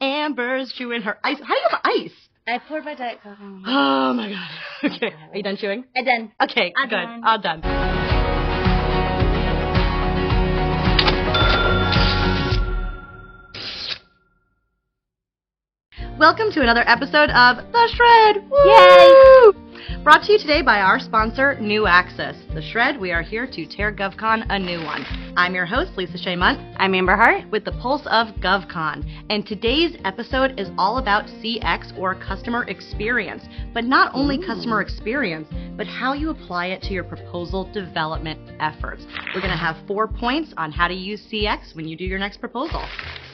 Amber's chewing her ice. How do you have ice? I poured my Diet Coke. Oh my god. Okay. Are you done chewing? I'm done. Okay, I'm good. done. All done. Welcome to another episode of The Shred. Woo! Brought to you today by our sponsor, New Access. The Shred, we are here to tear GovCon a new one. I'm your host, Lisa Shea Munt. I'm Amber Hart. with the pulse of GovCon. And today's episode is all about CX or customer experience. But not only customer experience, but how you apply it to your proposal development efforts. We're going to have four points on how to use CX when you do your next proposal.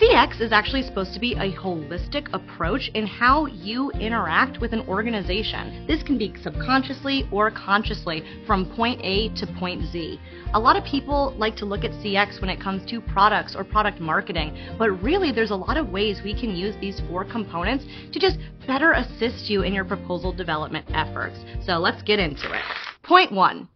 CX is actually supposed to be a holistic approach in how you interact with an organization. This can be subconsciously or consciously from point A to point Z. A lot of people like to look at CX when it comes to products or product marketing, but really there's a lot of ways we can use these four components to just better assist you in your proposal development efforts. So let's get into it. Point one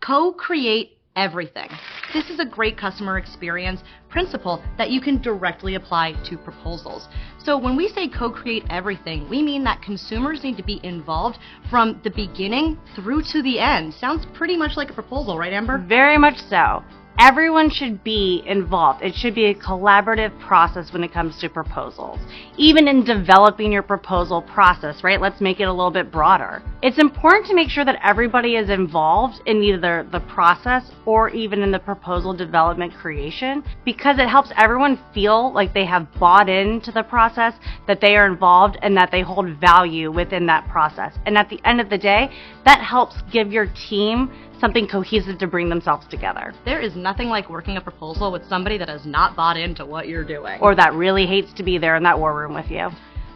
co create everything. This is a great customer experience principle that you can directly apply to proposals. So, when we say co create everything, we mean that consumers need to be involved from the beginning through to the end. Sounds pretty much like a proposal, right, Amber? Very much so. Everyone should be involved. It should be a collaborative process when it comes to proposals. Even in developing your proposal process, right? Let's make it a little bit broader. It's important to make sure that everybody is involved in either the process or even in the proposal development creation because it helps everyone feel like they have bought into the process, that they are involved, and that they hold value within that process. And at the end of the day, that helps give your team something cohesive to bring themselves together. There is nothing like working a proposal with somebody that has not bought into what you're doing. Or that really hates to be there in that war room with you.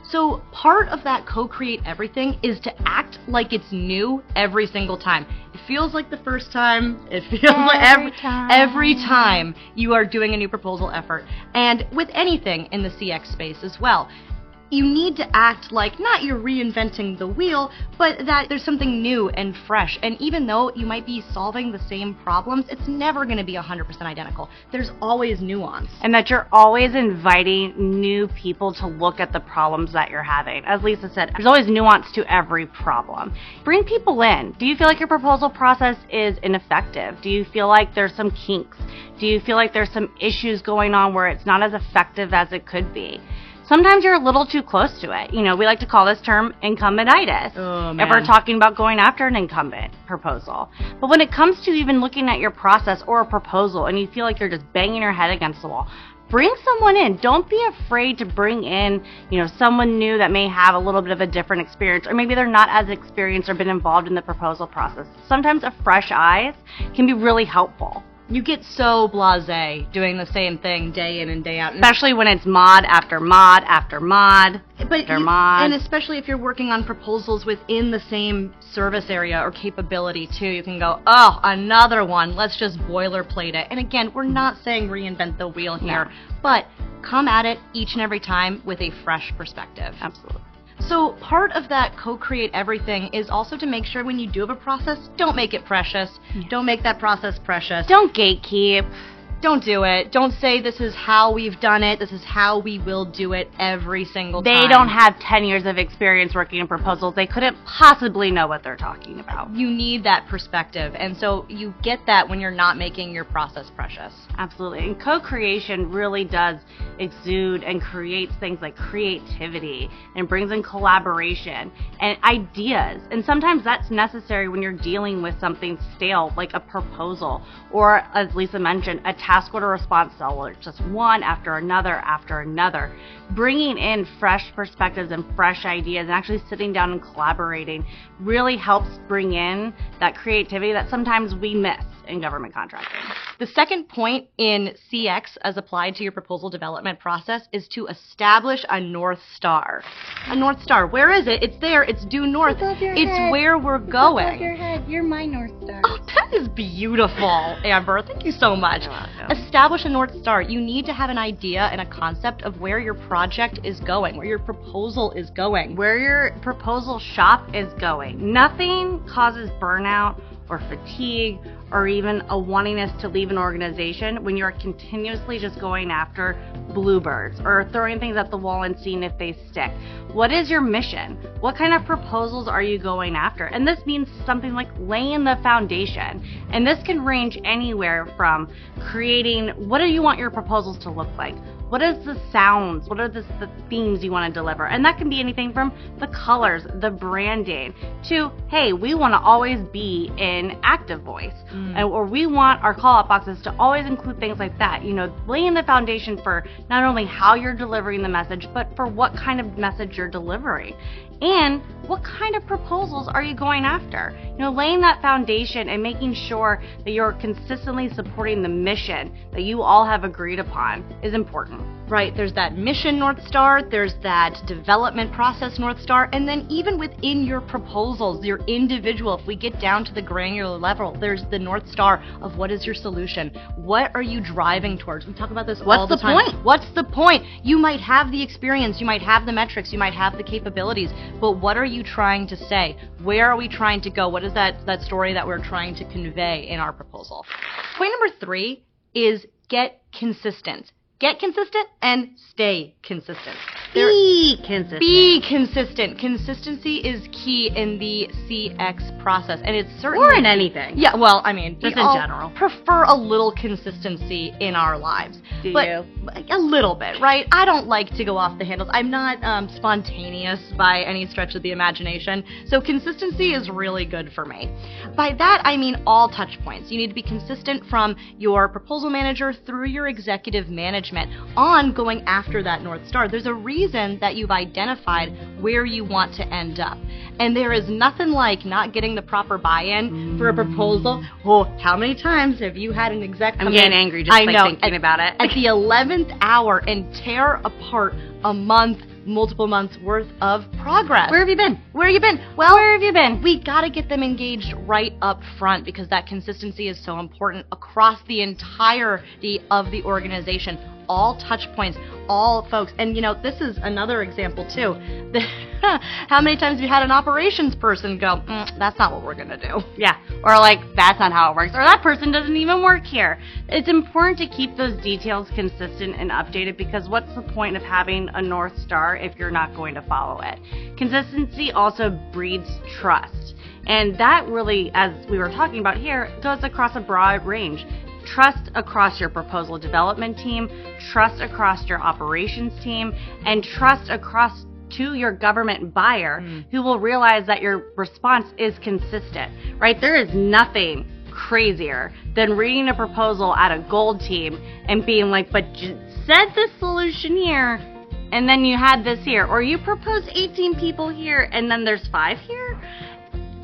So, part of that co create everything is to act like it's new every single time. It feels like the first time, it feels like every, Every time. every time you are doing a new proposal effort. And with anything in the CX space as well. You need to act like not you're reinventing the wheel, but that there's something new and fresh. And even though you might be solving the same problems, it's never going to be 100% identical. There's always nuance. And that you're always inviting new people to look at the problems that you're having. As Lisa said, there's always nuance to every problem. Bring people in. Do you feel like your proposal process is ineffective? Do you feel like there's some kinks? Do you feel like there's some issues going on where it's not as effective as it could be? Sometimes you're a little too close to it. You know, we like to call this term incumbentitis. Oh, if we're talking about going after an incumbent proposal. But when it comes to even looking at your process or a proposal and you feel like you're just banging your head against the wall, bring someone in. Don't be afraid to bring in, you know, someone new that may have a little bit of a different experience or maybe they're not as experienced or been involved in the proposal process. Sometimes a fresh eyes can be really helpful. You get so blasé doing the same thing day in and day out. Especially when it's mod after mod after mod but after you- mod. and especially if you're working on proposals within the same service area or capability too, you can go, oh, another one. Let's just boilerplate it. And again, we're not saying reinvent the wheel here, No. but come at it each and every time with a fresh perspective. Absolutely. So part of that co-create everything is also to make sure when you do have a process, don't make it precious. Don't make that process precious. Don't gatekeep. Don't do it. Don't say this is how we've done it. This is how we will do it every single They time. don't have 10 years of experience working in proposals. They couldn't possibly know what they're talking about. You need that perspective. And so you get that when you're not making your process precious. Absolutely. And co creation really does exude and creates things like creativity and brings in collaboration and ideas. And sometimes that's necessary when you're dealing with something stale, like a proposal, or as Lisa mentioned, a task order response it's just one after another after another. Bringing in fresh perspectives and fresh ideas and actually sitting down and collaborating really helps bring in that creativity that sometimes we miss in government contracting. The second point in CX as applied to your proposal development process is to establish a North Star. A North Star. Where is it? It's there. It's due north. above your It's head. where we're Above going. your head. You're my North Star. Oh, that is beautiful, Amber. Thank you so much. You're. Establish a North Star. You need to have an idea and a concept of where your project is going, where your proposal is going. where your proposal shop is going. Nothing causes burnout or fatigue or even a wantingness to leave an organization when you're continuously just going after bluebirds or throwing things at the wall and seeing if they stick. What is your mission? What kind of proposals are you going after? And this means something like laying the foundation. And this can range anywhere from creating what do you want your proposals to look like? What is the sounds? What are the, the themes you want to deliver? And that can be anything from the colors, the branding, to hey, we want to always be in active voice, mm. and, or we want our call out boxes to always include things like that. You know, laying the foundation for not only how you're delivering the message, but for what kind of message you're delivering. And what kind of proposals are you going after? You know, laying that foundation and making sure that you're consistently supporting the mission that you all have agreed upon is important. Right, there's that mission North Star, there's that development process North Star, and then even within your proposals, your individual, if we get down to the granular level, there's the North Star of what is your solution? What are you driving towards? We talk about this What's all the, the time. Point? What's the point? You might have the experience, you might have the metrics, you might have the capabilities, but what are you trying to say? Where are we trying to go? What is that, that story that we're trying to convey in our proposal? Point number three is get consistent. Get consistent and stay consistent. Be consistent. Be consistent. Consistency is key in the CX process, and it's certainly or in anything. Yeah, well, I mean, just in general, prefer a little consistency in our lives. Do but you? A little bit, right? I don't like to go off the handles. I'm not um, spontaneous by any stretch of the imagination, so consistency is really good for me. By that, I mean all touch points. You need to be consistent from your proposal manager through your executive management on going after that north star. There's a reason that you've identified where you want to end up. And there is nothing like not getting the proper buy-in for a proposal. Oh, how many times have you had an exec I'm getting in, angry just I like know, thinking at, about it. At the 11th hour and tear apart a month multiple months worth of progress. Where have you been? Where have you been? Well, where have you been? We got to get them engaged right up front because that consistency is so important across the entirety of the organization all touch points, all folks. And you know, this is another example too. how many times have you had an operations person go, mm, that's not what we're to do? Yeah. Or like, that's not how it works. Or that person doesn't even work here. It's important to keep those details consistent and updated because what's the point of having a North Star if you're not going to follow it? Consistency also breeds trust. And that really, as we were talking about here, goes across a broad range trust across your proposal development team, trust across your operations team, and trust across to your government buyer mm. who will realize that your response is consistent, right? There is nothing crazier than reading a proposal at a gold team and being like, but you said this solution here, and then you had this here, or you proposed 18 people here, and then there's five here.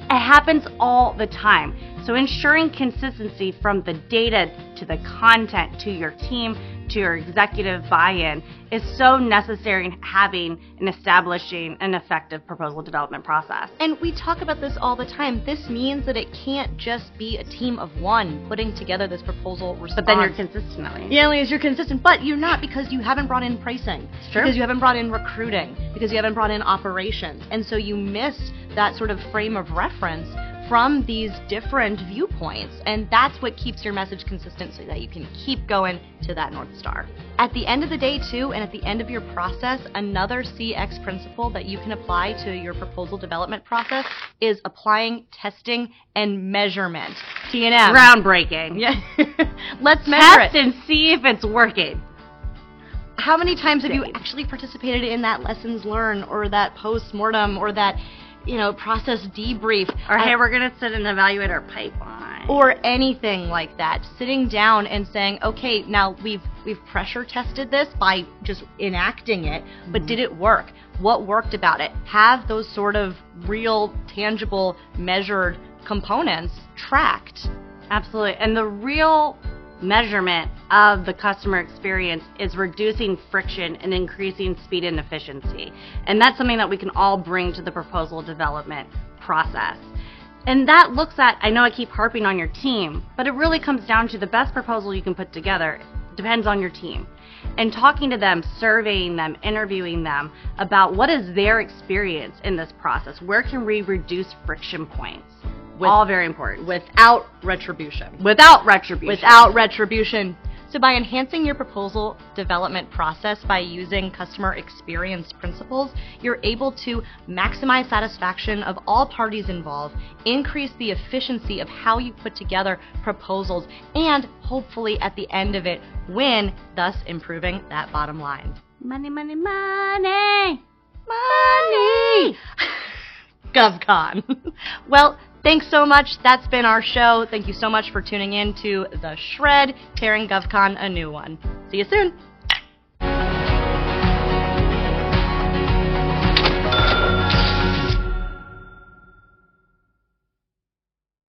It happens all the time. So ensuring consistency from the data to the content to your team to your executive buy-in is so necessary in having and establishing an effective proposal development process. And we talk about this all the time. This means that it can't just be a team of one putting together this proposal response. But then you're consistent. Yeah, as you're consistent, but you're not because you haven't brought in pricing. It's true. Because you haven't brought in recruiting. Because you haven't brought in operations. And so you miss that sort of frame of reference from these different viewpoints. And that's what keeps your message consistent so that you can keep going to that North Star. At the end of the day, too, and at the end of your process, another CX principle that you can apply to your proposal development process is applying testing and measurement. T&M. Groundbreaking. Yeah. Let's measure Test it. and see if it's working. How many times have you actually participated in that lessons learned or that post mortem or that you know, process debrief. Or hey, we're going to sit and evaluate our pipeline. Or anything like that. Sitting down and saying, okay, now we've we've pressure tested this by just enacting it, but mm-hmm. did it work? What worked about it? Have those sort of real, tangible, measured components tracked. Absolutely. And the real measurement of the customer experience is reducing friction and increasing speed and efficiency. And that's something that we can all bring to the proposal development process. And that looks at, I know I keep harping on your team, but it really comes down to the best proposal you can put together depends on your team. And talking to them, surveying them, interviewing them about what is their experience in this process. Where can we reduce friction points? With- All very important. without retribution. Without retribution. Without retribution. So, by enhancing your proposal development process by using customer experience principles, you're able to maximize satisfaction of all parties involved, increase the efficiency of how you put together proposals, and hopefully at the end of it, win, thus improving that bottom line. money, money, money. Money! GovCon. well, thanks so much. That's been our show. Thank you so much for tuning in to The Shred, tearing GovCon a new one. See you soon.